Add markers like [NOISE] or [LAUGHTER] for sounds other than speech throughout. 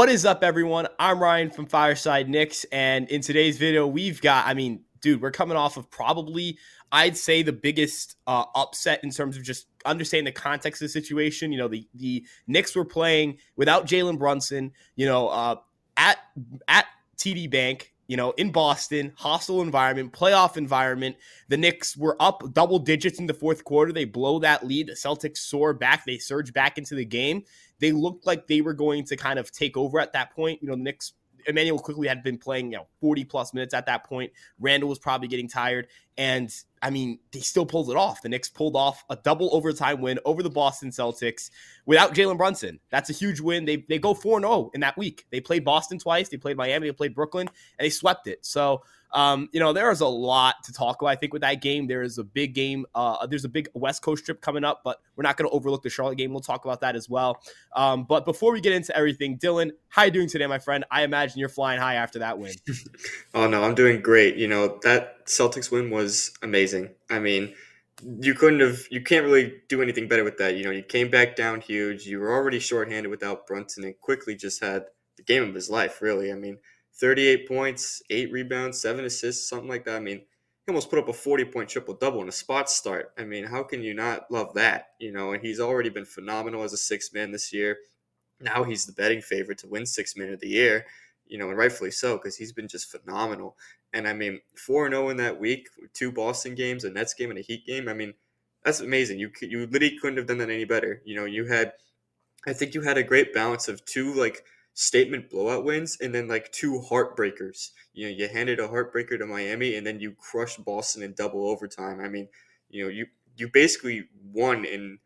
What is up, everyone? I'm Ryan from Fireside Knicks, and in today's video, we've got, I mean, dude, we're coming off of probably, I'd say, the biggest uh, upset in terms of just understanding the context of the situation. You know, the the Knicks were playing without Jalen Brunson. You know, uh, at at TD Bank. You know, in Boston, hostile environment, playoff environment. The Knicks were up double digits in the fourth quarter. They blow that lead. The Celtics soar back. They surge back into the game they looked like they were going to kind of take over at that point. You know, the Knicks Immanuel Quickley had been playing, you know, 40 plus minutes at that point. Randle was probably getting tired. And I mean, they still pulled it off. The Knicks pulled off a double overtime win over the Boston Celtics without Jalen Brunson. That's a huge win. They, they go 4 0 in that week. They played Boston twice, they played Miami, they played Brooklyn, and they swept it. So, um, you know, there is a lot to talk about. I think with that game, there is a big game. Uh, there's a big West Coast trip coming up, but we're not going to overlook the Charlotte game. We'll talk about that as well. Um, but before we get into everything, Dylan, how are you doing today, my friend? I imagine you're flying high after that win. [LAUGHS] oh no, I'm doing great. You know that Celtics win was amazing. I mean, you couldn't have you can't really do anything better with that. You know, you came back down huge. You were already shorthanded without Brunson and Quickley just had the game of his life, really. I mean, 38 points, eight rebounds, seven assists, something like that. I mean, he almost put up a 40 point triple double in a spot start. I mean, how can you not love that? You know, and he's already been phenomenal as a six man this year. Now he's the betting favorite to win six man of the year, you know, and rightfully so because he's been just phenomenal. And I mean, 4 0 in that week, two Boston games, a Nets game, and a Heat game. I mean, that's amazing. You, you literally couldn't have done that any better. You know, you had, I think you had a great balance of two, like, statement blowout wins and then like two heartbreakers. You know, you handed a heartbreaker to Miami and then you crushed Boston in double overtime. I mean, you know, you you basically won in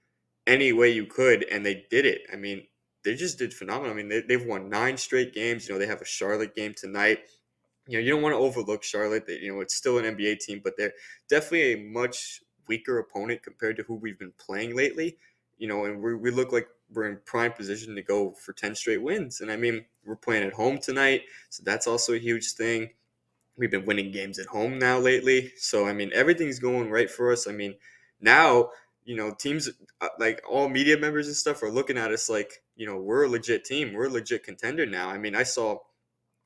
any way you could and they did it. I mean, they just did phenomenal. I mean, they, they've won nine straight games. You know, they have a Charlotte game tonight. You know, you don't want to overlook Charlotte. You know, it's still an NBA team, but they're definitely a much weaker opponent compared to who we've been playing lately. You know, and we, we look like we're in prime position to go for 10 straight wins. And I mean, we're playing at home tonight, so that's also a huge thing. We've been winning games at home now lately. So, I mean, everything's going right for us. I mean, now, you know, teams uh, like all media members and stuff are looking at us like, you know, we're a legit team. We're a legit contender now. I mean, I saw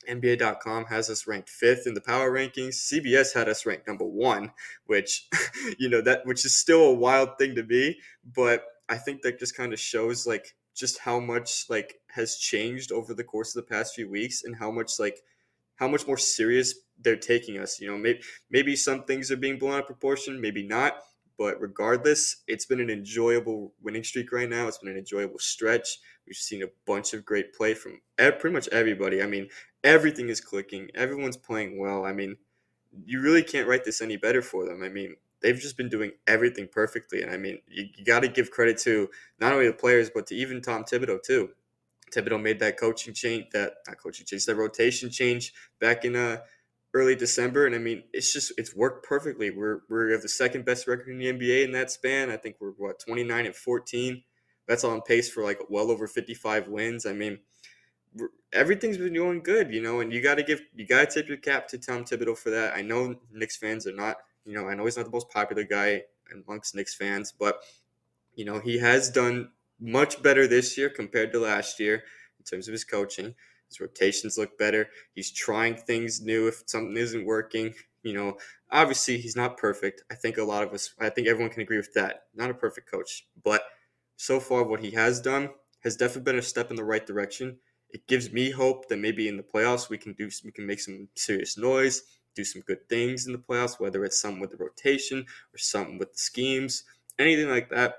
NBA.com has us ranked fifth in the power rankings. CBS had us ranked number one, which, [LAUGHS] you know, that which is still a wild thing to be. But I think that just kind of shows like just how much like has changed over the course of the past few weeks and how much like how much more serious they're taking us. You know, maybe maybe some things are being blown out of proportion, maybe not. But regardless, it's been an enjoyable winning streak right now. It's been an enjoyable stretch. We've seen a bunch of great play from pretty much everybody. I mean, everything is clicking. Everyone's playing well. I mean, you really can't write this any better for them. I mean, they've just been doing everything perfectly. And I mean, you, you got to give credit to not only the players, but to even Tom Thibodeau, too. Thibodeau made that coaching change, that not coaching change, that rotation change back in uh, early December. And I mean, it's just, it's worked perfectly. We're, we have the second best record in the NBA in that span. I think we're, what, 29 and 14. That's on pace for like well over 55 wins. I mean, everything's been going good, you know, and you got to give, you got to tip your cap to Tom Thibodeau for that. I know Knicks fans are not you know, I know he's not the most popular guy amongst Knicks fans, but you know, he has done much better this year compared to last year in terms of his coaching. His rotations look better. He's trying things new if something isn't working. You know, obviously he's not perfect. I think a lot of us, I think everyone can agree with that. Not a perfect coach, but so far what he has done has definitely been a step in the right direction. It gives me hope that maybe in the playoffs we can do we can make some serious noise do some good things in the playoffs, whether it's something with the rotation or something with the schemes, anything like that.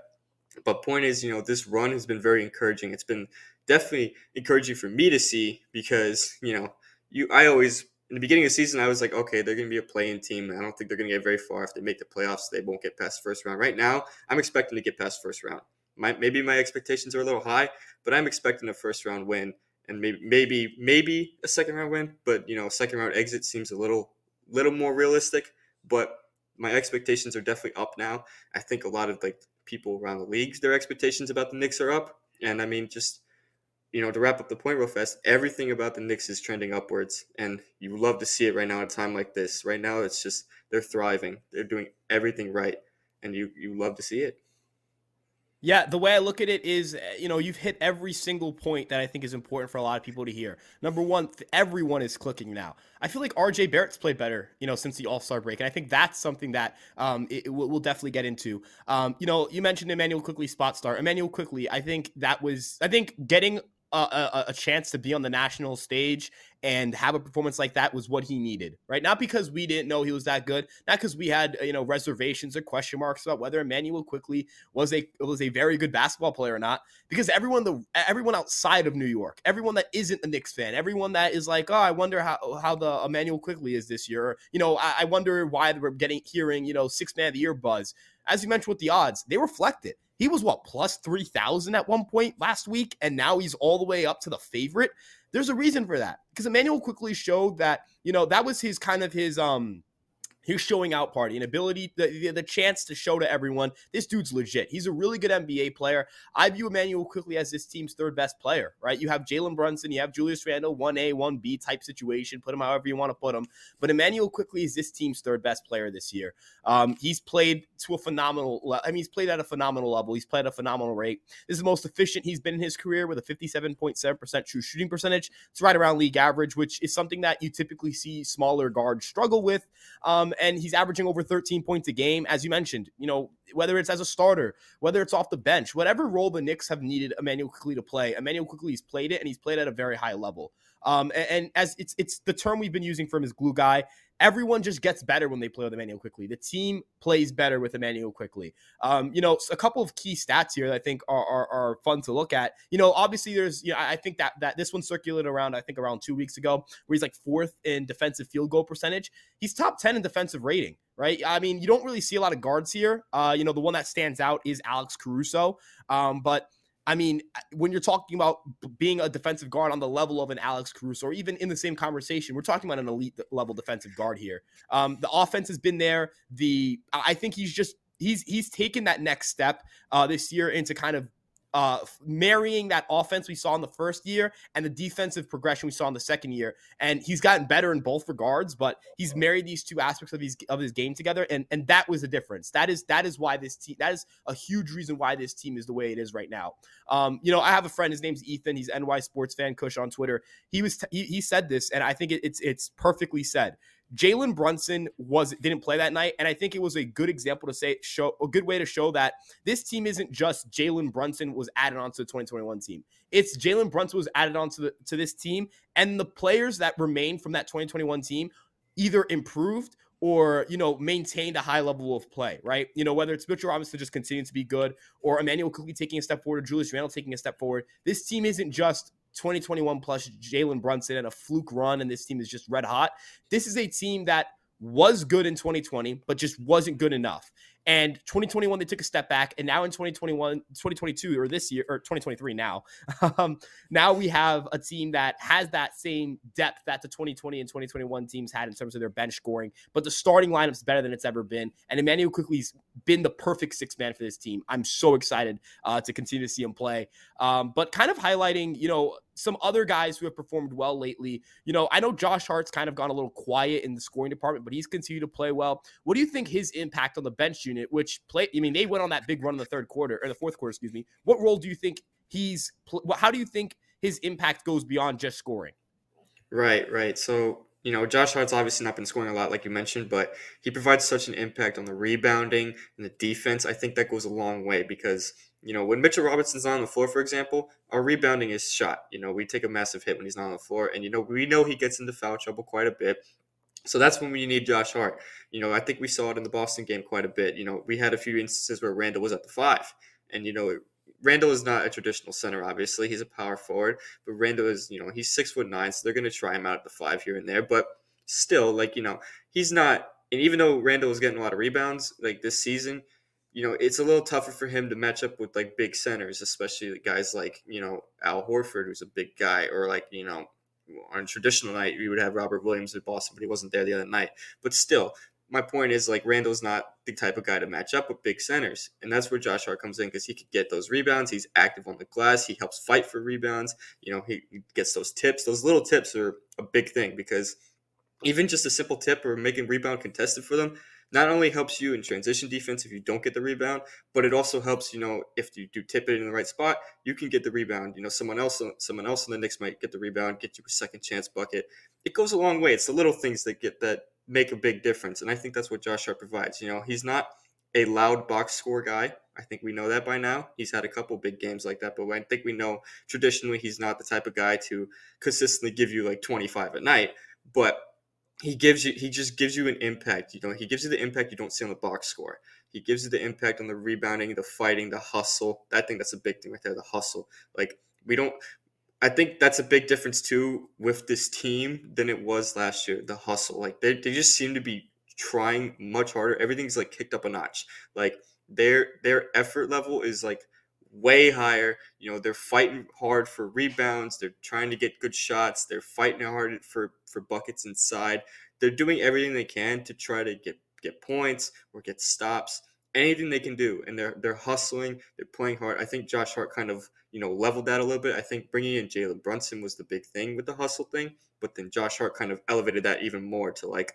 But point is, you know, this run has been very encouraging. It's been definitely encouraging for me to see because, you know, you I always in the beginning of the season I was like, okay, they're gonna be a playing team. I don't think they're gonna get very far. If they make the playoffs, they won't get past first round. Right now, I'm expecting to get past first round. My, maybe my expectations are a little high, but I'm expecting a first round win and maybe maybe maybe a second round win. But you know, second round exit seems a little little more realistic, but my expectations are definitely up now. I think a lot of like people around the leagues, their expectations about the Knicks are up. And I mean, just you know, to wrap up the point real fast, everything about the Knicks is trending upwards, and you love to see it right now at a time like this. Right now, it's just they're thriving, they're doing everything right, and you you love to see it. Yeah, the way I look at it is, eh, you know, you've hit every single point that I think is important for a lot of people to hear. Number one, everyone is clicking now. I feel like RJ Barrett's played better, you know, since the All Star break, and I think that's something that um, it, it, we'll definitely get into. Um, you know, you mentioned Immanuel Quickley spot start. Immanuel Quickley, I think that was, I think getting a, a, a, chance to be on the national stage and have a performance like that was what he needed, right? Not because we didn't know he was that good, not because we had you know reservations or question marks about whether Immanuel Quickley was a was a very good basketball player or not. Because everyone the everyone outside of New York, everyone that isn't a Knicks fan, everyone that is like, oh, I wonder how how the Immanuel Quickley is this year. Or, you know, I, I wonder why we're getting hearing you know six man of the year buzz. As you mentioned with the odds, they reflect it. He was what plus 3,000 at one point last week, and now he's all the way up to the favorite. There's a reason for that because Immanuel Quickley showed that, you know, that was his kind of his, um, his showing out party and ability, the, the chance to show to everyone this dude's legit. He's a really good NBA player. I view Immanuel Quickley as this team's third best player, right? You have Jalen Brunson, you have Julius Randle, 1A, 1B type situation. Put him however you want to put him. But Immanuel Quickley is this team's third best player this year. Um, he's played to a phenomenal, level. I mean, he's played at a phenomenal level. He's played at a phenomenal rate. This is the most efficient he's been in his career with a 57.7% true shooting percentage. It's right around league average, which is something that you typically see smaller guards struggle with. Um, and he's averaging over 13 points a game, as you mentioned. You know, whether it's as a starter, whether it's off the bench, whatever role the Knicks have needed Immanuel Quickley to play, Immanuel Quickley's played it, and he's played at a very high level. Um, and, and, as it's it's the term we've been using for him is glue guy everyone just gets better when they play with Immanuel Quickley. The team plays better with Immanuel Quickley. Um, you know, a couple of key stats here that I think are, are, are, fun to look at. You know, obviously there's, you know, I think that that this one circulated around, I think around two weeks ago, where he's like fourth in defensive field goal percentage. He's top 10 in defensive rating, right? I mean, you don't really see a lot of guards here. Uh, you know, the one that stands out is Alex Caruso. Um, but I mean, when you're talking about being a defensive guard on the level of an Alex Caruso, or even in the same conversation, we're talking about an elite level defensive guard here. Um, the offense has been there. The I think he's just he's he's taken that next step uh, this year into kind of uh, marrying that offense we saw in the first year and the defensive progression we saw in the second year. And he's gotten better in both regards, but he's married these two aspects of his of his game together, and and that was the difference. That is that is why this team that is a huge reason why this team is the way it is right now. Um, you know, I have a friend. His name's Ethan. He's NY Sports Fan Kush on Twitter. He was t- he, he said this, and I think it, it's it's perfectly said. Jalen Brunson was didn't play that night, and I think it was a good example to say show a good way to show that this team isn't just Jalen Brunson was added onto the 2021 team. It's Jalen Brunson was added onto the to this team, and the players that remain from that 2021 team either improved or you know maintained a high level of play, right? You know whether it's Mitchell Robinson just continuing to be good, or Immanuel Quickley taking a step forward, or Julius Randle taking a step forward. This team isn't just 2021 plus Jalen Brunson and a fluke run, and this team is just red hot. This is a team that was good in 2020, but just wasn't good enough. And 2021, they took a step back. And now in 2021, 2022, or this year, or 2023 now, [LAUGHS] um, now we have a team that has that same depth that the 2020 and 2021 teams had in terms of their bench scoring. But the starting lineup's better than it's ever been. And Immanuel Quickley's been the perfect six man for this team. I'm so excited uh, to continue to see him play. Um, but kind of highlighting, you know, some other guys who have performed well lately. You know, I know Josh Hart's kind of gone a little quiet in the scoring department, but he's continued to play well. What do you think his impact on the bench unit, which play, I mean, they went on that big run in the third quarter or the fourth quarter, excuse me. What role do you think he's, how do you think his impact goes beyond just scoring? Right, right. So, you know, Josh Hart's obviously not been scoring a lot, like you mentioned, but he provides such an impact on the rebounding and the defense. I think that goes a long way because you know, when Mitchell Robinson's not on the floor, for example, our rebounding is shot. You know, we take a massive hit when he's not on the floor. And, you know, we know he gets into foul trouble quite a bit. So that's when we need Josh Hart. You know, I think we saw it in the Boston game quite a bit. You know, we had a few instances where Randle was at the five. And, you know, Randle is not a traditional center, obviously. He's a power forward. But Randle is, you know, he's six foot nine. So they're going to try him out at the five here and there. But still, like, you know, he's not. And even though Randle is getting a lot of rebounds, like this season, you know, it's a little tougher for him to match up with like big centers, especially guys like, you know, Al Horford, who's a big guy, or like, you know, on traditional night, we would have Robert Williams at Boston, but he wasn't there the other night. But still, my point is like Randle's not the type of guy to match up with big centers. And that's where Josh Hart comes in because he could get those rebounds. He's active on the glass. He helps fight for rebounds. You know, he gets those tips. Those little tips are a big thing because even just a simple tip or making rebound contested for them, not only helps you in transition defense if you don't get the rebound, but it also helps, you know, if you do tip it in the right spot, you can get the rebound. You know, someone else someone else in the Knicks might get the rebound, get you a second chance bucket. It goes a long way. It's the little things that get that make a big difference. And I think that's what Josh Hart provides. You know, he's not a loud box score guy. I think we know that by now. He's had a couple big games like that, but I think we know traditionally he's not the type of guy to consistently give you like 25 a night. But he gives you he just gives you an impact. You know he gives you the impact you don't see on the box score. He gives you the impact on the rebounding the fighting the hustle. I think that's a big thing right there the hustle. Like we don't i think that's a big difference too with this team than it was last year the hustle. Like they, they just seem to be trying much harder. Everything's like kicked up a notch. Like their their effort level is like way higher. You know, they're fighting hard for rebounds. They're trying to get good shots. They're fighting hard for for buckets inside. They're doing everything they can to try to get get points or get stops. Anything they can do, and they're they're hustling. They're playing hard. I think Josh Hart kind of you know leveled that a little bit. I think bringing in Jalen Brunson was the big thing with the hustle thing, but then Josh Hart kind of elevated that even more to like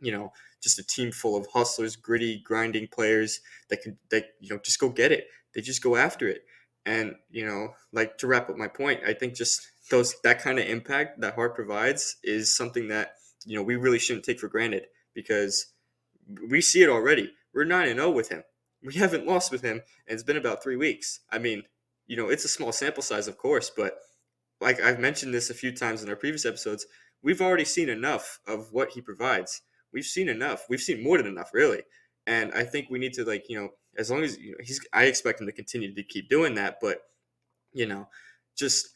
you know, just a team full of hustlers, gritty, grinding players that can that you know just go get it they just go after it. And you know, like to wrap up my point, I think just those that kind of impact that Hart provides is something that you know we really shouldn't take for granted because we see it already. We're nine and zero oh with him. We haven't lost with him, and it's been about three weeks. I mean, you know, it's a small sample size, of course, but like I've mentioned this a few times in our previous episodes, we've already seen enough of what he provides. We've seen enough. We've seen more than enough, really. And I think we need to like, you know, as long as you know, he's I expect him to continue to keep doing that, but you know, just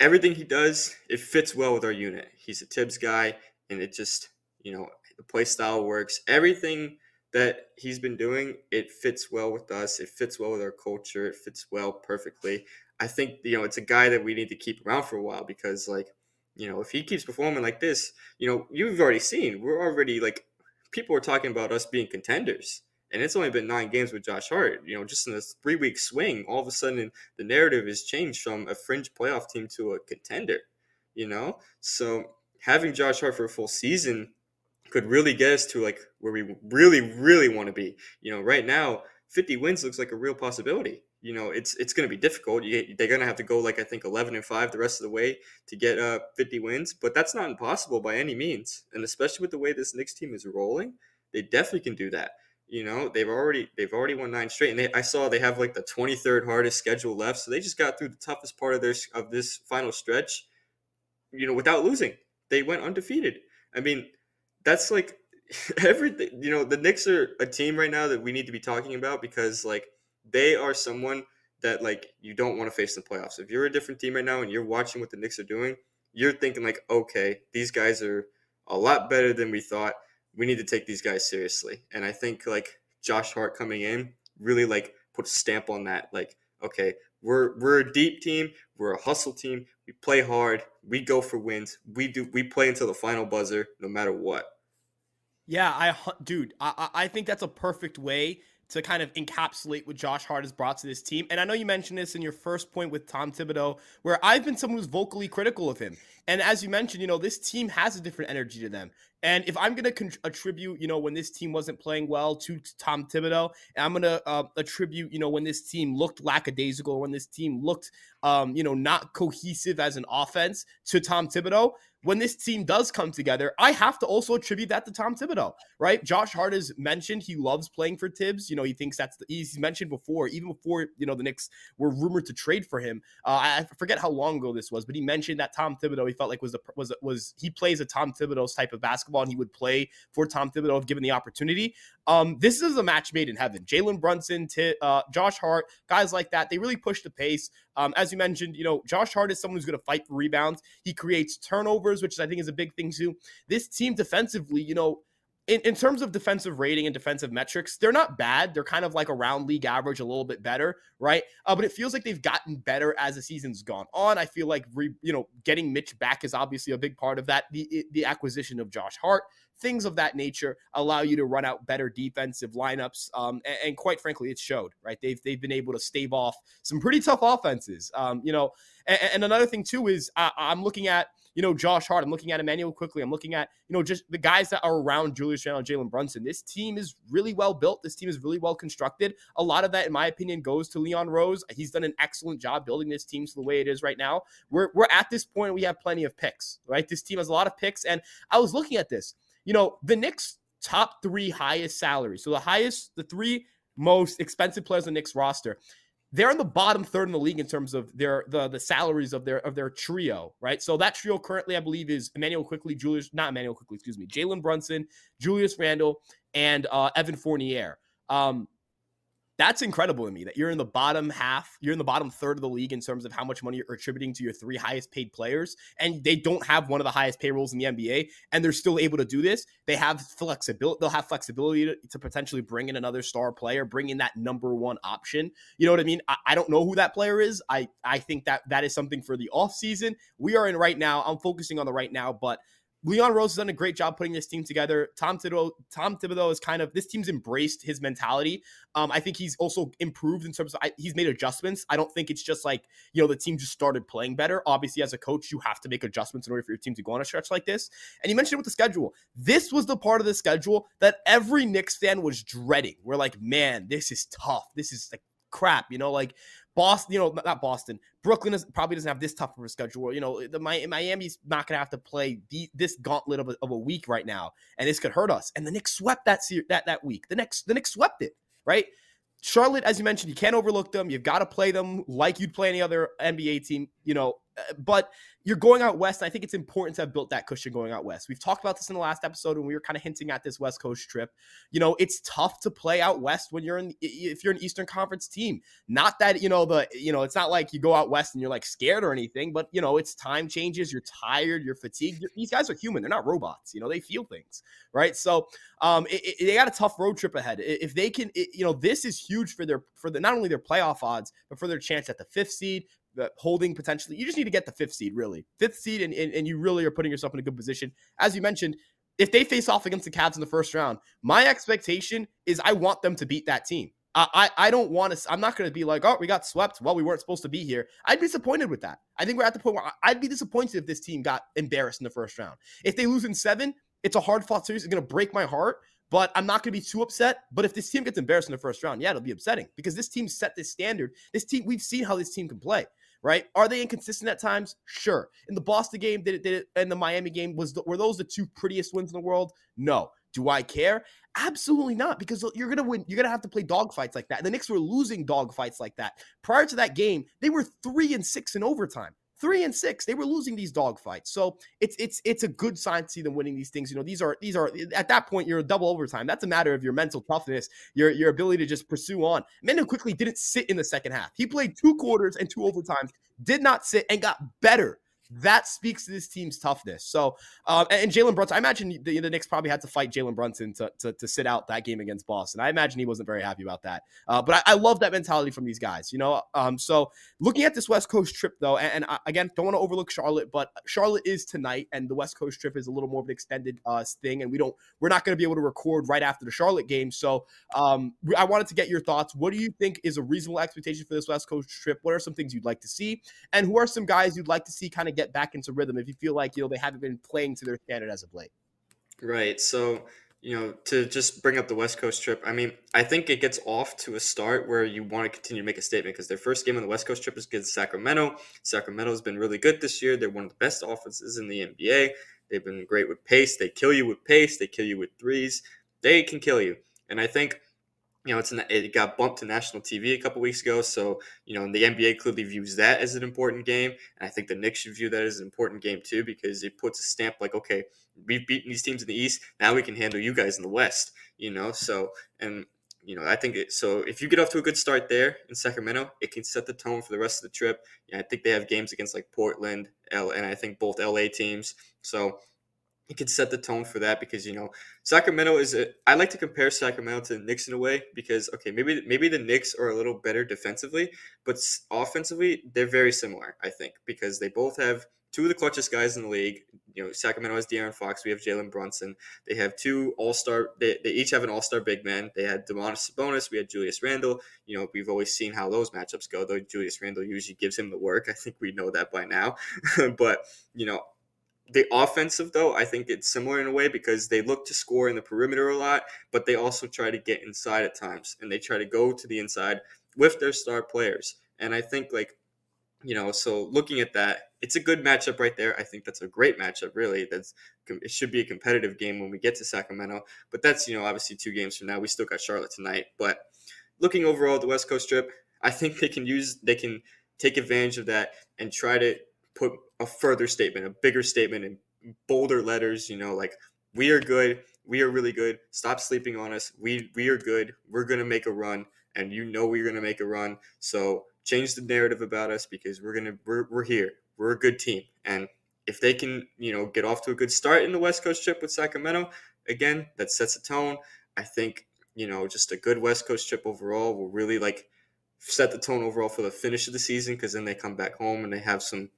everything he does, it fits well with our unit. He's a Thibs guy and it just, you know, the play style works. Everything that he's been doing, it fits well with us. It fits well with our culture. It fits well perfectly. I think you know it's a guy that we need to keep around for a while because like you know if he keeps performing like this, you know you've already seen we're already like people are talking about us being contenders. And it's only been nine games with Josh Hart. You know, just in a three week swing, all of a sudden the narrative has changed from a fringe playoff team to a contender. You know, so having Josh Hart for a full season could really get us to like where we really, really want to be. You know, right now, 50 wins looks like a real possibility. You know, it's it's going to be difficult. You, they're going to have to go like I think 11 and five the rest of the way to get uh 50 wins, but that's not impossible by any means. And especially with the way this Knicks team is rolling, they definitely can do that. You know, they've already they've already won nine straight, and they, I saw they have like the 23rd hardest schedule left, so they just got through the toughest part of their of this final stretch. You know, without losing, they went undefeated. I mean, that's like [LAUGHS] everything. You know, the Knicks are a team right now that we need to be talking about because like they are someone that like you don't want to face in the playoffs. If you're a different team right now and you're watching what the Knicks are doing, you're thinking like, okay, these guys are a lot better than we thought we need to take these guys seriously. And I think like Josh Hart coming in really like put a stamp on that. Like, okay, we're we're a deep team, we're a hustle team. We play hard, we go for wins. We do we play until the final buzzer, no matter what. Yeah, I dude, I I think that's a perfect way to kind of encapsulate what Josh Hart has brought to this team. And I know you mentioned this in your first point with Tom Thibodeau, where I've been someone who's vocally critical of him. And as you mentioned, you know, this team has a different energy to them. And if I'm going to con- attribute, you know, when this team wasn't playing well to Tom Thibodeau, and I'm going to uh, attribute, you know, when this team looked lackadaisical, when this team looked, um, you know, not cohesive as an offense to Tom Thibodeau, when this team does come together, I have to also attribute that to Tom Thibodeau, right? Josh Hart has mentioned he loves playing for Thibs. You know, he thinks that's the, he's mentioned before, even before, you know, the Knicks were rumored to trade for him. Uh, I forget how long ago this was, but he mentioned that Tom Thibodeau, he felt like was, a, was, was, he plays a Tom Thibodeau's type of basketball and he would play for Tom Thibodeau if given the opportunity. Um, this is a match made in heaven. Jalen Brunson, T- uh, Josh Hart, guys like that, they really push the pace. Um, as you mentioned, you know, Josh Hart is someone who's going to fight for rebounds. He creates turnovers which I think is a big thing too. This team defensively, you know, in, in terms of defensive rating and defensive metrics, they're not bad. They're kind of like around league average, a little bit better, right? Uh, but it feels like they've gotten better as the season's gone on. I feel like re, you know getting Mitch back is obviously a big part of that. The the acquisition of Josh Hart, things of that nature, allow you to run out better defensive lineups. Um, and, and, quite frankly, it showed. Right? They've they've been able to stave off some pretty tough offenses. Um, you know, and, and another thing too is I, I'm looking at you know, Josh Hart. I'm looking at Immanuel Quickley. I'm looking at, you know, just the guys that are around Julius Randle and Jalen Brunson. This team is really well built. This team is really well constructed. A lot of that, in my opinion, goes to Leon Rose. He's done an excellent job building this team to the way it is right now. We're, we're at this point, we have plenty of picks, right? This team has a lot of picks. And I was looking at this, you know, the Knicks top three highest salaries. So the highest, the three most expensive players on the Knicks roster they're in the bottom third in the league in terms of their the the salaries of their of their trio, right? So that trio currently, I believe, is Immanuel Quickley, Julius, not Immanuel Quickley, excuse me, Jalen Brunson, Julius Randle, and uh, Evan Fournier. Um, that's incredible to me that you're in the bottom half, you're in the bottom third of the league in terms of how much money you're attributing to your three highest paid players. And they don't have one of the highest payrolls in the NBA, and they're still able to do this. They have flexibility, they'll have flexibility to, to potentially bring in another star player, bring in that number one option. You know what I mean? I, I don't know who that player is. I, I think that that is something for the offseason. We are in right now. I'm focusing on the right now, but Leon Rose has done a great job putting this team together. Tom Thibodeau, Tom Thibodeau is kind of this team's embraced his mentality. Um, I think he's also improved in terms of I, he's made adjustments. I don't think it's just like you know the team just started playing better. Obviously, as a coach, you have to make adjustments in order for your team to go on a stretch like this. And you mentioned it with the schedule. This was the part of the schedule that every Knicks fan was dreading. We're like, man, this is tough. This is like crap. You know, like Boston, you know, not Boston. Brooklyn is, probably doesn't have this tough of a schedule. You know, the Miami's not going to have to play the, this gauntlet of a, of a week right now, and this could hurt us. And the Knicks swept that that that week. The Knicks the Knicks swept it, right? Charlotte, as you mentioned, you can't overlook them. You've got to play them like you'd play any other NBA team. You know, but you're going out west. and I think it's important to have built that cushion going out west. We've talked about this in the last episode when we were kind of hinting at this West Coast trip. You know, it's tough to play out west when you're in if you're an Eastern Conference team. Not that you know the you know it's not like you go out west and you're like scared or anything, but you know it's time changes. You're tired. You're fatigued. These guys are human. They're not robots. You know they feel things, right? So um, it, it, they got a tough road trip ahead. If they can, it, you know, this is huge for their for the not only their playoff odds, but for their chance at the fifth seed, holding potentially. You just need to get the fifth seed, really. Fifth seed, and, and, and you really are putting yourself in a good position. As you mentioned, if they face off against the Cavs in the first round, my expectation is I want them to beat that team. I, I, don't want to. I'm not going to be like, oh, we got swept. Well, we weren't supposed to be here. I'd be disappointed with that. I think we're at the point where I'd be disappointed if this team got embarrassed in the first round. If they lose in seven, it's a hard fought series. It's going to break my heart, but I'm not going to be too upset. But if this team gets embarrassed in the first round, yeah, it'll be upsetting because this team set this standard. This team, we've seen how this team can play right? Are they inconsistent at times? Sure. In the Boston game, did it, did it, and the Miami game, was the, were those the two prettiest wins in the world? No. Do I care? Absolutely not, because you're gonna win. You're gonna have to play dogfights like that. The Knicks were losing dogfights like that. Prior to that game, they were three and six in overtime three and six. They were losing these dog fights. So it's it's it's a good sign to see them winning these things. You know, these are these are at that point you're a double overtime. That's a matter of your mental toughness, your your ability to just pursue on. Mendo quickly didn't sit in the second half. He played two quarters and two overtimes, did not sit and got better that speaks to this team's toughness. So, uh, and Jalen Brunson, I imagine the, the Knicks probably had to fight Jalen Brunson to, to, to, sit out that game against Boston. I imagine he wasn't very happy about that. Uh, but I, I, love that mentality from these guys, you know? Um, so, looking at this West Coast trip, though, and, and I, again, don't want to overlook Charlotte, but Charlotte is tonight, and the West Coast trip is a little more of an extended uh, thing, and we don't, we're not going to be able to record right after the Charlotte game. So, um, I wanted to get your thoughts. What do you think is a reasonable expectation for this West Coast trip? What are some things you'd like to see? And who are some guys you'd like to see kind of get back into rhythm? if you feel like you know they haven't been playing to their standard as of late. Right. So you know, to just bring up the West Coast trip, I mean, I think it gets off to a start where you want to continue to make a statement because their first game on the West Coast trip is against Sacramento. Sacramento has been really good this year. They're one of the best offenses in the NBA. They've been great with pace. They kill you with pace. They kill you with threes. They can kill you. And I think you know, it's it got bumped to national TV a couple weeks ago. So, you know, the NBA clearly views that as an important game. And I think the Knicks should view that as an important game too, because it puts a stamp like, okay, we've beaten these teams in the East. Now we can handle you guys in the West, you know? So, and, you know, I think it, so. If you get off to a good start there in Sacramento, it can set the tone for the rest of the trip. I think they have games against like Portland, L, and I think both LA teams. So it could set the tone for that because you know Sacramento is a, I like to compare Sacramento to the Knicks in a way because okay maybe maybe the Knicks are a little better defensively but offensively they're very similar I think because they both have two of the clutchest guys in the league. You know Sacramento has De'Aaron Fox we have Jalen Brunson. They have two All Star they, they each have an All Star big man. They had Domantas Sabonis we had Julius Randle. You know we've always seen how those matchups go though Julius Randle usually gives him the work. I think we know that by now. [LAUGHS] But you know the offensive though, I think it's similar in a way because they look to score in the perimeter a lot, but they also try to get inside at times and they try to go to the inside with their star players. And I think like you know, so looking at that, it's a good matchup right there. I think that's a great matchup, really. That's it should be a competitive game when we get to Sacramento. But that's you know obviously two games from now. We still got Charlotte tonight. But looking overall at the West Coast trip, I [LAUGHS] think they can use they can take advantage of that and try to put a further statement, a bigger statement in bolder letters. You know, like we are good, we are really good. Stop sleeping on us. We we are good. We're gonna make a run, and you know we're gonna make a run. So change the narrative about us because we're gonna we're, we're here. We're a good team, and if they can you know get off to a good start in the West Coast trip with Sacramento, again that sets a tone. I think you know just a good West Coast trip overall will really like set the tone overall for the finish of the season because then they come back home and they have some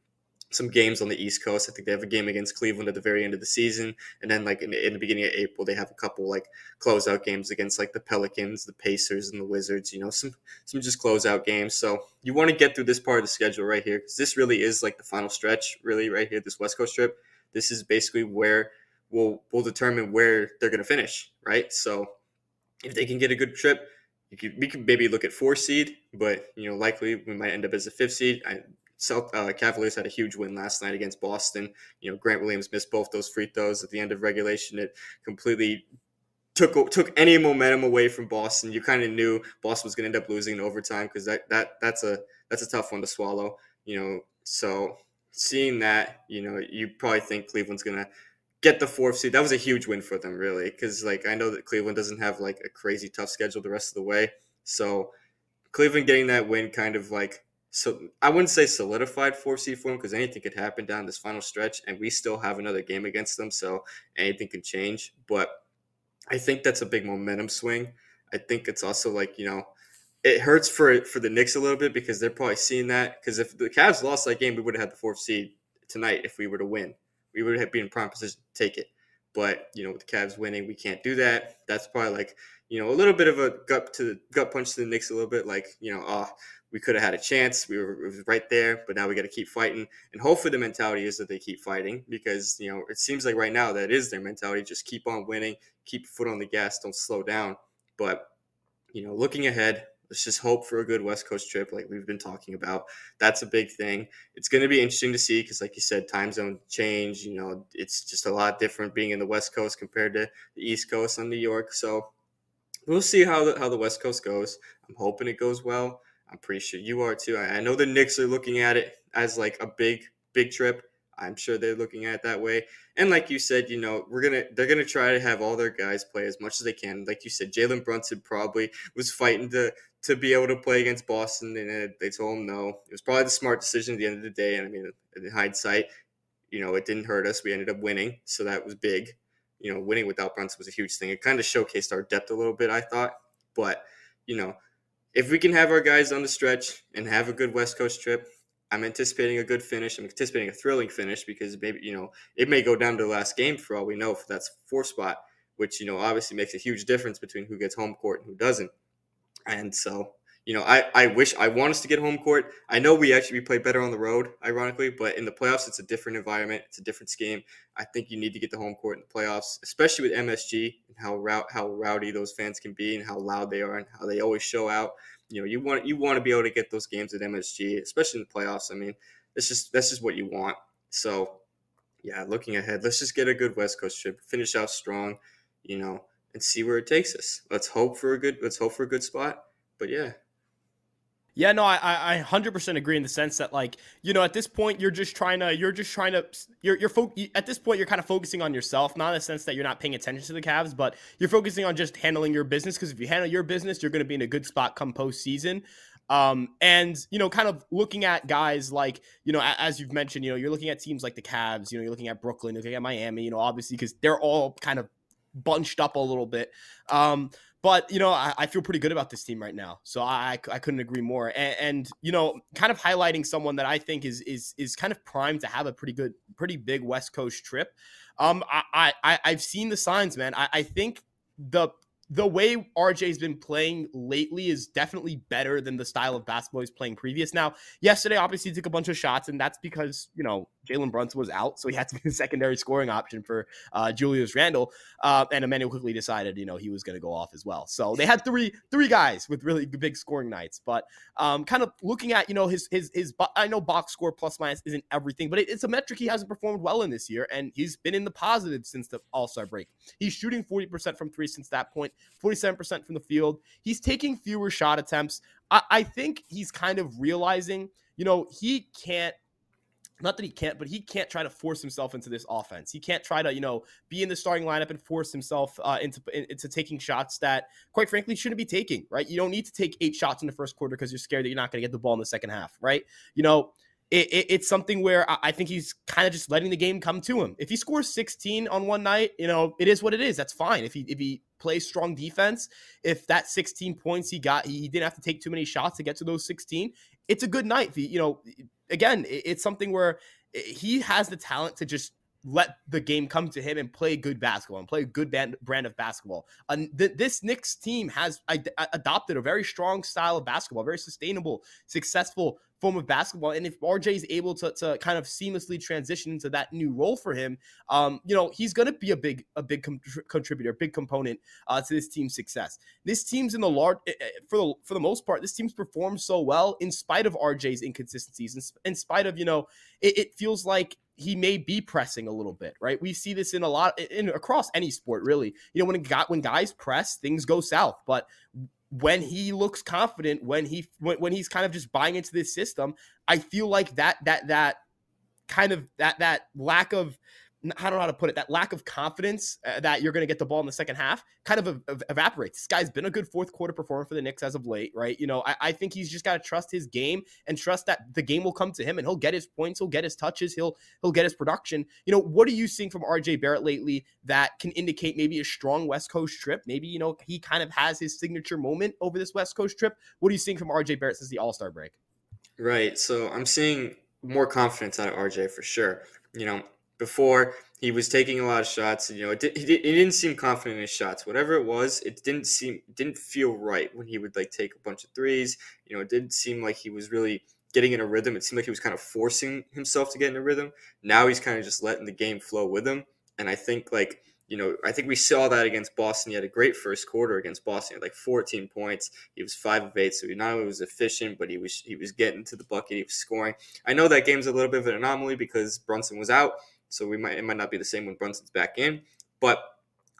some games on the East Coast. I think they have a game against Cleveland at the very end of the season, and then like in, in, the beginning of April, they have a couple like closeout games against like the Pelicans, the Pacers, and the Wizards. You know, some some just closeout games. So you want to get through this part of the schedule right here because this really is like the final stretch, really right here. This West Coast trip. This is basically where we'll we'll determine where they're going to finish, right? So if they can get a good trip. Could, we could maybe look at four seed, but you know, likely we might end up as a fifth seed. I, South uh, Cavaliers had a huge win last night against Boston. You know, Grant Williams missed both those free throws at the end of regulation. It completely took took any momentum away from Boston. You kind of knew Boston was going to end up losing in overtime because that that that's a that's a tough one to swallow. You know, so seeing that, you know, you probably think Cleveland's going to get the fourth seed. That was a huge win for them, really, because like I know that Cleveland doesn't have like a crazy tough schedule the rest of the way. So Cleveland getting that win kind of like so I wouldn't say solidified four seed for them because anything could happen down this final stretch, and we still have another game against them, so anything can change. But I think that's a big momentum swing. I think it's also like you know, it hurts for for the Knicks a little bit because they're probably seeing that. Because if the Cavs lost that game, we would have had the fourth seed tonight if we were to win. We would have been in prime position to take it. But you know, with the Cavs winning, we can't do that. That's probably like you know a little bit of a gut to the gut punch to the Knicks a little bit. Like you know, oh we could have had a chance. We were right there, but now we got to keep fighting. And hopefully, the mentality is that they keep fighting because you know it seems like right now that is their mentality. Just keep on winning, keep foot on the gas, don't slow down. But you know, looking ahead, let's just hope for a good West Coast trip, like we've been talking about. That's a big thing. It's going to be interesting to see because, like you said, time zone change. You know, it's just a lot different being in the West Coast compared to the East Coast on New York. So we'll see how the how the West Coast goes. I'm hoping it goes well. I'm pretty sure you are too. I, I know the Knicks are looking at it as like a big, big trip. I'm sure they're looking at it that way. And like you said, you know, we're gonna they're gonna try to have all their guys play as much as they can. Like you said, Jalen Brunson probably was fighting to to be able to play against Boston, and they told him no. It was probably the smart decision at the end of the day. And I mean, in hindsight, you know, it didn't hurt us. We ended up winning, so that was big. You know, winning without Brunson was a huge thing. It kind of showcased our depth a little bit, I thought. But you know, if we can have our guys on the stretch and have a good West Coast trip, I'm anticipating a good finish. I'm anticipating a thrilling finish because maybe you know it may go down to the last game for all we know if that's four spot, which you know obviously makes a huge difference between who gets home court and who doesn't. And so you know, I, I wish I want us to get home court. I know we actually play better on the road, ironically, but in the playoffs, it's a different environment. It's a different scheme. I think you need to get the home court in the playoffs, especially with MSG and how how rowdy those fans can be and how loud they are and how they always show out. You know, you want you want to be able to get those games at MSG, especially in the playoffs. I mean, that's just that's just what you want. So, yeah, looking ahead, let's just get a good West Coast trip, finish out strong, you know, and see where it takes us. Let's hope for a good let's hope for a good spot. But yeah, yeah, no, I I 100% agree in the sense that like you know at this point you're just trying to you're just trying to you're you're fo- at this point you're kind of focusing on yourself, not in the sense that you're not paying attention to the Cavs, but you're focusing on just handling your business because if you handle your business, you're going to be in a good spot come postseason. Um, and you know, kind of looking at guys like you know, as you've mentioned, you know, you're looking at teams like the Cavs, you know, you're looking at Brooklyn, you're looking at Miami, you know, obviously because they're all kind of bunched up a little bit. Um, but you know, I, I, feel pretty good about this team right now. So I, I couldn't agree more. And, and, you know, kind of highlighting someone that I think is is is kind of primed to have a pretty good, pretty big West Coast trip. Um, I, I I've seen the signs, man. I, I think the the way RJ's been playing lately is definitely better than the style of basketball he's playing previous. Now, yesterday, obviously, took a bunch of shots, and that's because, you know, Jalen Brunson was out, so he had to be the [LAUGHS] secondary scoring option for uh, Julius Randle. Uh, and Immanuel Quickley decided, you know, he was going to go off as well. So they had three three guys with really big scoring nights. But um, kind of looking at, you know, his his his. I know box score plus minus isn't everything, but it, it's a metric he hasn't performed well in this year, and he's been in the positive since the All Star break. He's shooting forty percent from three since that point, forty seven percent from the field. He's taking fewer shot attempts. I, I think he's kind of realizing, you know, he can't not that he can't, but he can't try to force himself into this offense. He can't try to, you know, be in the starting lineup and force himself uh, into into taking shots that, quite frankly, shouldn't be taking. Right? You don't need to take eight shots in the first quarter because you're scared that you're not going to get the ball in the second half. Right? You know, it, it, it's something where I think he's kind of just letting the game come to him. If he scores 16 on one night, you know, it is what it is. That's fine. If he if he plays strong defense, if that 16 points he got, he didn't have to take too many shots to get to those 16. It's a good night. You know, again, it's something where he has the talent to just let the game come to him and play good basketball and play a good band, brand of basketball. And th- this Knicks team has ad- adopted a very strong style of basketball, very sustainable, successful form of basketball. And if RJ is able to, to kind of seamlessly transition into that new role for him, um, you know, he's going to be a big a big com- contributor, big component uh, to this team's success. This team's in the large eh, eh, for the for the most part, this team's performed so well in spite of RJ's inconsistencies, in, in spite of you know, it, it feels like he may be pressing a little bit, right? We see this in a lot in across any sport, really. You know, when got when guys press, things go south. But when he looks confident, when he when, when he's kind of just buying into this system, I feel like that that that kind of that that lack of I don't know how to put it, that lack of confidence uh, that you're going to get the ball in the second half kind of ev- evaporates. This guy's been a good fourth quarter performer for the Knicks as of late, right? You know, I, I think he's just got to trust his game and trust that the game will come to him and he'll get his points, he'll get his touches, he'll he'll get his production. You know, what are you seeing from RJ Barrett lately that can indicate maybe a strong West Coast trip? Maybe, you know, he kind of has his signature moment over this West Coast trip. What are you seeing from RJ Barrett since the All Star break? Right. So I'm seeing more confidence out of RJ for sure. You know, before he was taking a lot of shots. You know, it, did, he, did, he didn't seem confident in his shots. Whatever it was, it didn't seem didn't feel right when he would like take a bunch of threes. You know, it didn't seem like he was really getting in a rhythm. It seemed like he was kind of forcing himself to get in a rhythm. Now he's kind of just letting the game flow with him. And I think like you know, I think we saw that against Boston. He had a great first quarter against Boston, had like 14 points. He was five of eight, so he not only was efficient, but he was he was getting to the bucket. He was scoring. I know that game's a little bit of an anomaly because Brunson was out, so we might it might not be the same when Brunson's back in, but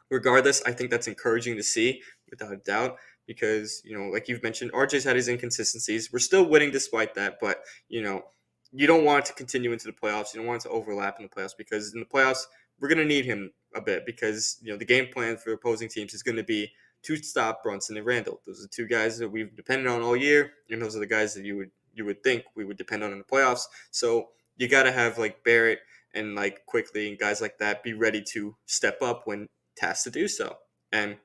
regardless, I think that's encouraging to see without a doubt because you know, like you've mentioned, RJ's had his inconsistencies. We're still winning despite that, but you know, you don't want to continue into the playoffs. You don't want to overlap in the playoffs because in the playoffs we're going to need him a bit because you know the game plan for opposing teams is going to be to stop Brunson and Randle. Those are two guys that we've depended on all year, and those are the guys that you would you would think we would depend on in the playoffs. So you got to have like Barrett and like Quickley and guys like that be ready to step up when tasked to do so. And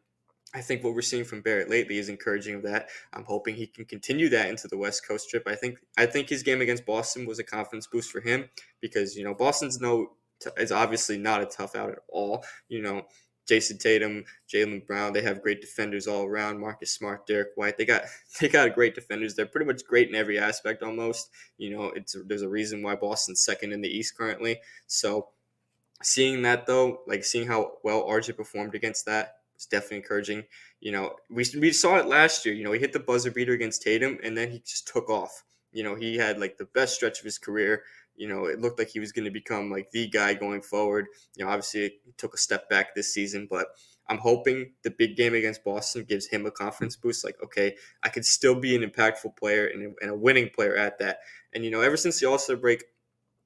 I think what we're seeing from Barrett lately is encouraging of that. I'm hoping he can continue that into the West Coast trip. I think I think his game against Boston was a confidence boost for him because you know Boston's no is obviously not a tough out at all. You know Jayson Tatum, Jaylen Brown. They have great defenders all around. Marcus Smart, Derrick White. They got [LAUGHS] they got great defenders. They're pretty much great in every aspect almost. You know, it's there's a reason why Boston's second in the East currently. So seeing that though, like seeing how well RJ performed against that was definitely encouraging. You know, we we saw it last year. You know, he hit the buzzer beater against Tatum, and then he just took off. You know, he had like the best stretch of his career you know, it looked like he was going to become like the guy going forward. You know, obviously he took a step back this season, but I'm hoping the big game against Boston gives him a confidence boost. Like, okay, I could still be an impactful player and a, and a winning player at that. And, you know, ever since the All Star break,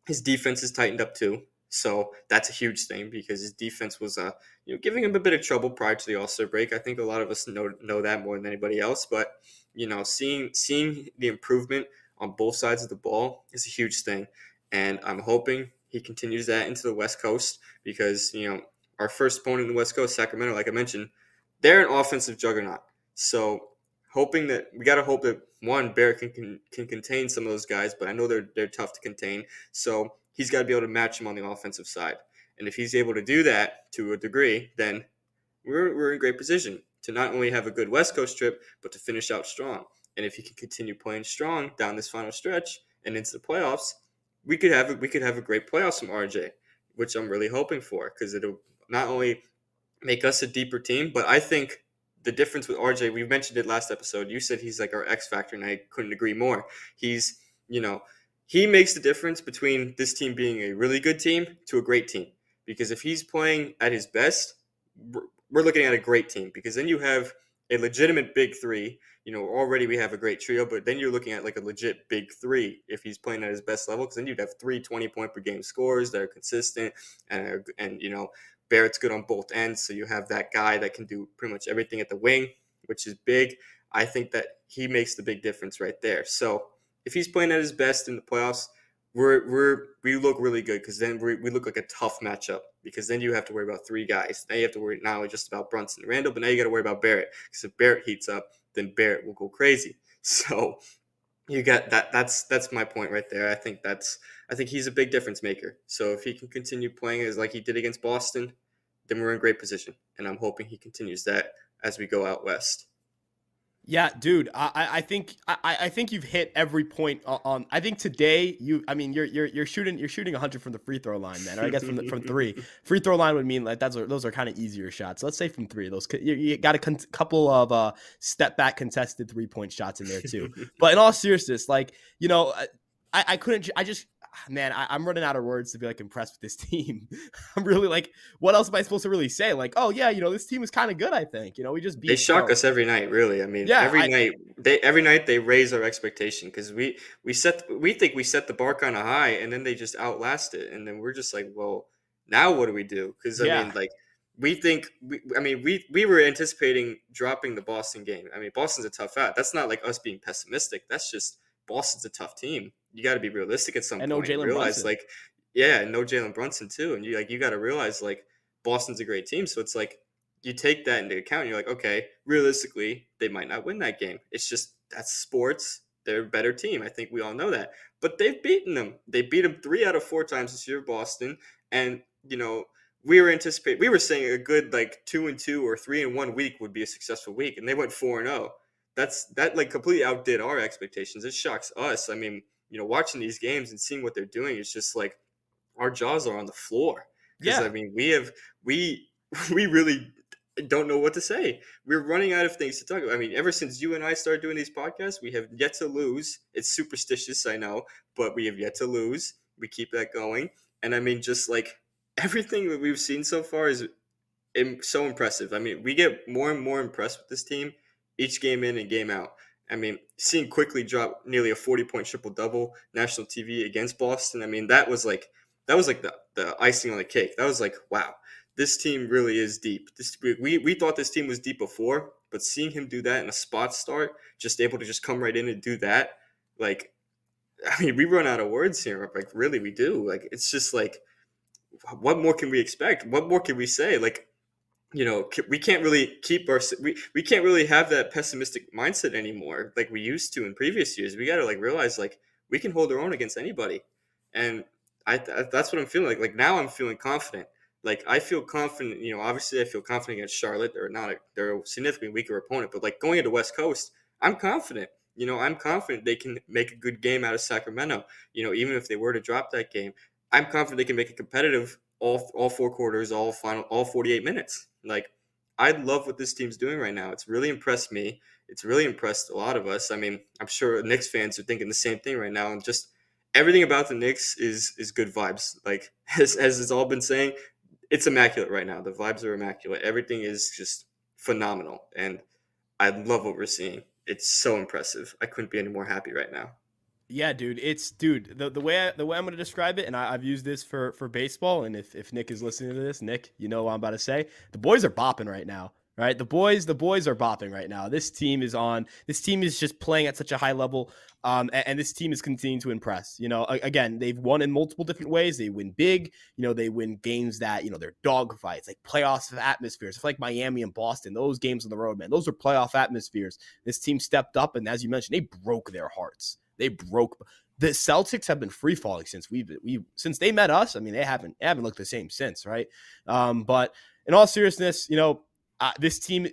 his defense has tightened up too. So that's a huge thing because his defense was, uh, you know, giving him a bit of trouble prior to the All Star break. I think a lot of us know know that more than anybody else. But you know, seeing seeing the improvement on both sides of the ball is a huge thing and I'm hoping he continues that into the West Coast because you know our first opponent in the West Coast, Sacramento, like I mentioned, they're an offensive juggernaut. So hoping that we got to hope that one Barrett can, can can contain some of those guys, but I know they're they're tough to contain. So he's got to be able to match them on the offensive side. And if he's able to do that to a degree, then we're, we're in great position to not only have a good West Coast trip, but to finish out strong. And if he can continue playing strong down this final stretch and into the playoffs, we could have a, we could have a great playoffs from RJ, which I'm really hoping for because it'll not only make us a deeper team, but I think the difference with RJ, we mentioned it last episode. You said he's like our X factor, and I couldn't agree more. He's, you know, he makes the difference between this team being a really good team to a great team. Because if he's playing at his best, we're looking at a great team. Because then you have a legitimate big three. You know, already we have a great trio, but then you're looking at like a legit big three if he's playing at his best level. Because then you'd have three 20 point per game scores that are consistent and are, and you know Barrett's good on both ends, so you have that guy that can do pretty much everything at the wing, which is big. I think that he makes the big difference right there. So if he's playing at his best in the playoffs, we're we're we look really good because then we we look like a tough matchup because then you have to worry about three guys. Now you have to worry not only just about Brunson and Randle, but now you got to worry about Barrett because if Barrett heats up, then Barrett will go crazy. [LAUGHS] So you got that. That's that's my point right there. I think that's I think he's a big difference maker. So if he can continue playing as like he did against Boston, then we're in great position. And I'm hoping he continues that as we go out west. Yeah, dude. I, I think I, I think you've hit every point on. I think today you. I mean, you're you're you're shooting you're shooting hundred from the free throw line, man. Or I guess from the, from three. [LAUGHS] Free throw line would mean like that's those are kind of easier shots. Let's say from three. Those you, you got a con- couple of uh, step back contested three point shots in there too. [LAUGHS] but in all seriousness, like you know, I, I couldn't. I just Ah, man, I, am running out of words to be like impressed with this [LAUGHS] team. I'm really like, what else am I supposed to really say? Like, oh yeah, you know, this team is kind of good. I think, you know, we just beat. They shock us every night, really. I mean, yeah, every I, night they every night they raise our expectation because we we set we think we set the bar kind of high, and then they just outlast it, and then we're just like, well, now what do we do? Because I yeah. mean, like. We think we, I mean we we were anticipating dropping the Boston game. I mean Boston's a tough out. That's not like us being pessimistic. That's just Boston's a tough team you got to be realistic at some and point. No Jalen realize Brunson. like, yeah, no Jalen Brunson too, and you like you got to realize like Boston's a great team. So it's like you take that into account. And you're like, okay, realistically, they might not win that game. It's just that's sports. They're a better team. I think we all know that. But they've beaten them. They beat them three out of four times this year, Boston. And you know, we were anticipating. We were saying a good like two and two or three and one week would be a successful week, and they went four and zero. Oh. That's that like completely outdid our expectations. It shocks us. I mean, you know, watching these games and seeing what they're doing, it's just like our jaws are on the floor. Yeah. I mean, we have we [LAUGHS] we really don't know what to say. We're running out of things to talk about. I mean, ever since you and I started doing these podcasts, we have yet to lose. It's superstitious, I know, but we have yet to lose. We keep that going. And I mean, just like everything that we've seen so far is so impressive. I mean, we get more and more impressed with this team each game in and game out. I mean, seeing Quickley drop nearly a 40 point triple double national TV against Boston, I mean, that was like that was like the, the icing on the cake. That was like, wow, this team really is deep. This we we thought this team was deep before, but seeing him do that in a spot start, just able to just come right in and do that, like I mean, we run out of words here. Like, really, we do. Like, it's just like, what more can we expect? What more can we say? Like, you know we can't really keep our we, we can't really have that pessimistic mindset anymore like we used to in previous years. We got to like realize like we can hold our own against anybody. And I, that's what i'm feeling like like now i'm feeling confident. Like i feel confident you know obviously i feel confident against charlotte. They're not a, they're a significantly weaker opponent but like going into west coast i'm confident. You know i'm confident they can make a good game out of sacramento you know even if they were to drop that game. I'm confident they can make a competitive all all four quarters all final all 48 minutes like, I love what this team's doing right now. It's really impressed me. It's really impressed a lot of us. I mean, I'm sure Knicks fans are thinking the same thing right now. And just everything about the Knicks is is good vibes. Like [LAUGHS] as as it's all been saying, it's immaculate right now. The vibes are immaculate. Everything is just phenomenal, and I love what we're seeing. It's so impressive. I couldn't be any more happy right now. Yeah, dude. It's dude. The, the way I, the way I'm to describe it, and I, have used this for for baseball. And if if Nick is listening to this, Nick, you know what I'm about to say. The boys are bopping right now. Right, the boys, the boys are bopping right now. This team is on. This team is just playing at such a high level, um, and, and, this team is continuing to impress. You know, again, they've won in multiple different ways. They win big. You know, they win games that you know they're dog fights, like playoffs atmospheres. It's like Miami and Boston. Those games on the road, man, those are playoff atmospheres. This team stepped up, and as you mentioned, they broke their hearts they broke the Celtics have been free falling since we've we since they met us. I mean, they haven't they haven't looked the same since, right? Um, but in all seriousness, you know, uh, this team,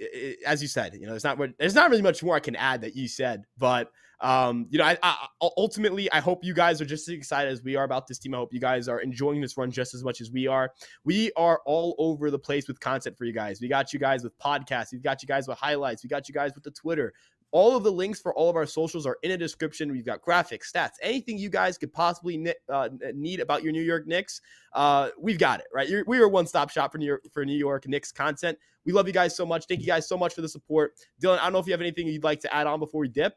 as you said, you know, there's not there's not really much more I can add that you said, but um, you know, I, I, ultimately, I hope you guys are just as excited as we are about this team. I hope you guys are enjoying this run just as much as we are. We are all over the place with content for you guys. We got you guys with podcasts. We've got you guys with highlights. We got you guys with the Twitter. All of the links for all of our socials are in a description. We've got graphics, stats, anything you guys could possibly uh, need about your New York Knicks. Uh, we've got it, right? You're, we are one stop shop for New York for New York Knicks content. We love you guys so much. Thank you guys so much for the support, Dylan. I don't know if you have anything you'd like to add on before we dip.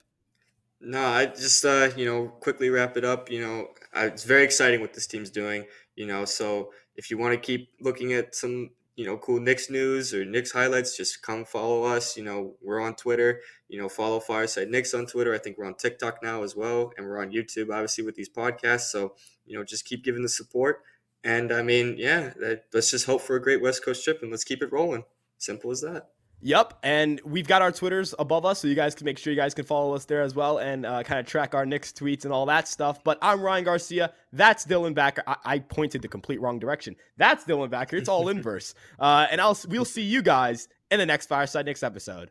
No, I just uh, you know quickly wrap it up. You know, I, it's very exciting what this team's doing. You know, so if you want to keep looking at some you know cool Knicks news or Knicks highlights, just come follow us. You know, we're on Twitter. You know, follow Fireside Knicks on Twitter. I think we're on TikTok now as well, and we're on YouTube, obviously, with these podcasts. So you know, just keep giving the support. And I mean, yeah, let's just hope for a great West Coast trip and let's keep it rolling. Simple as that. Yep, and we've got our Twitters above us, so you guys can make sure you guys can follow us there as well and uh, kind of track our Knicks tweets and all that stuff. But I'm Ryan Garcia. That's Dylan Backer. I, I pointed the complete wrong direction. That's Dylan Backer. It's all [LAUGHS] inverse. Uh, and I'll we'll see you guys in the next Fireside Knicks episode.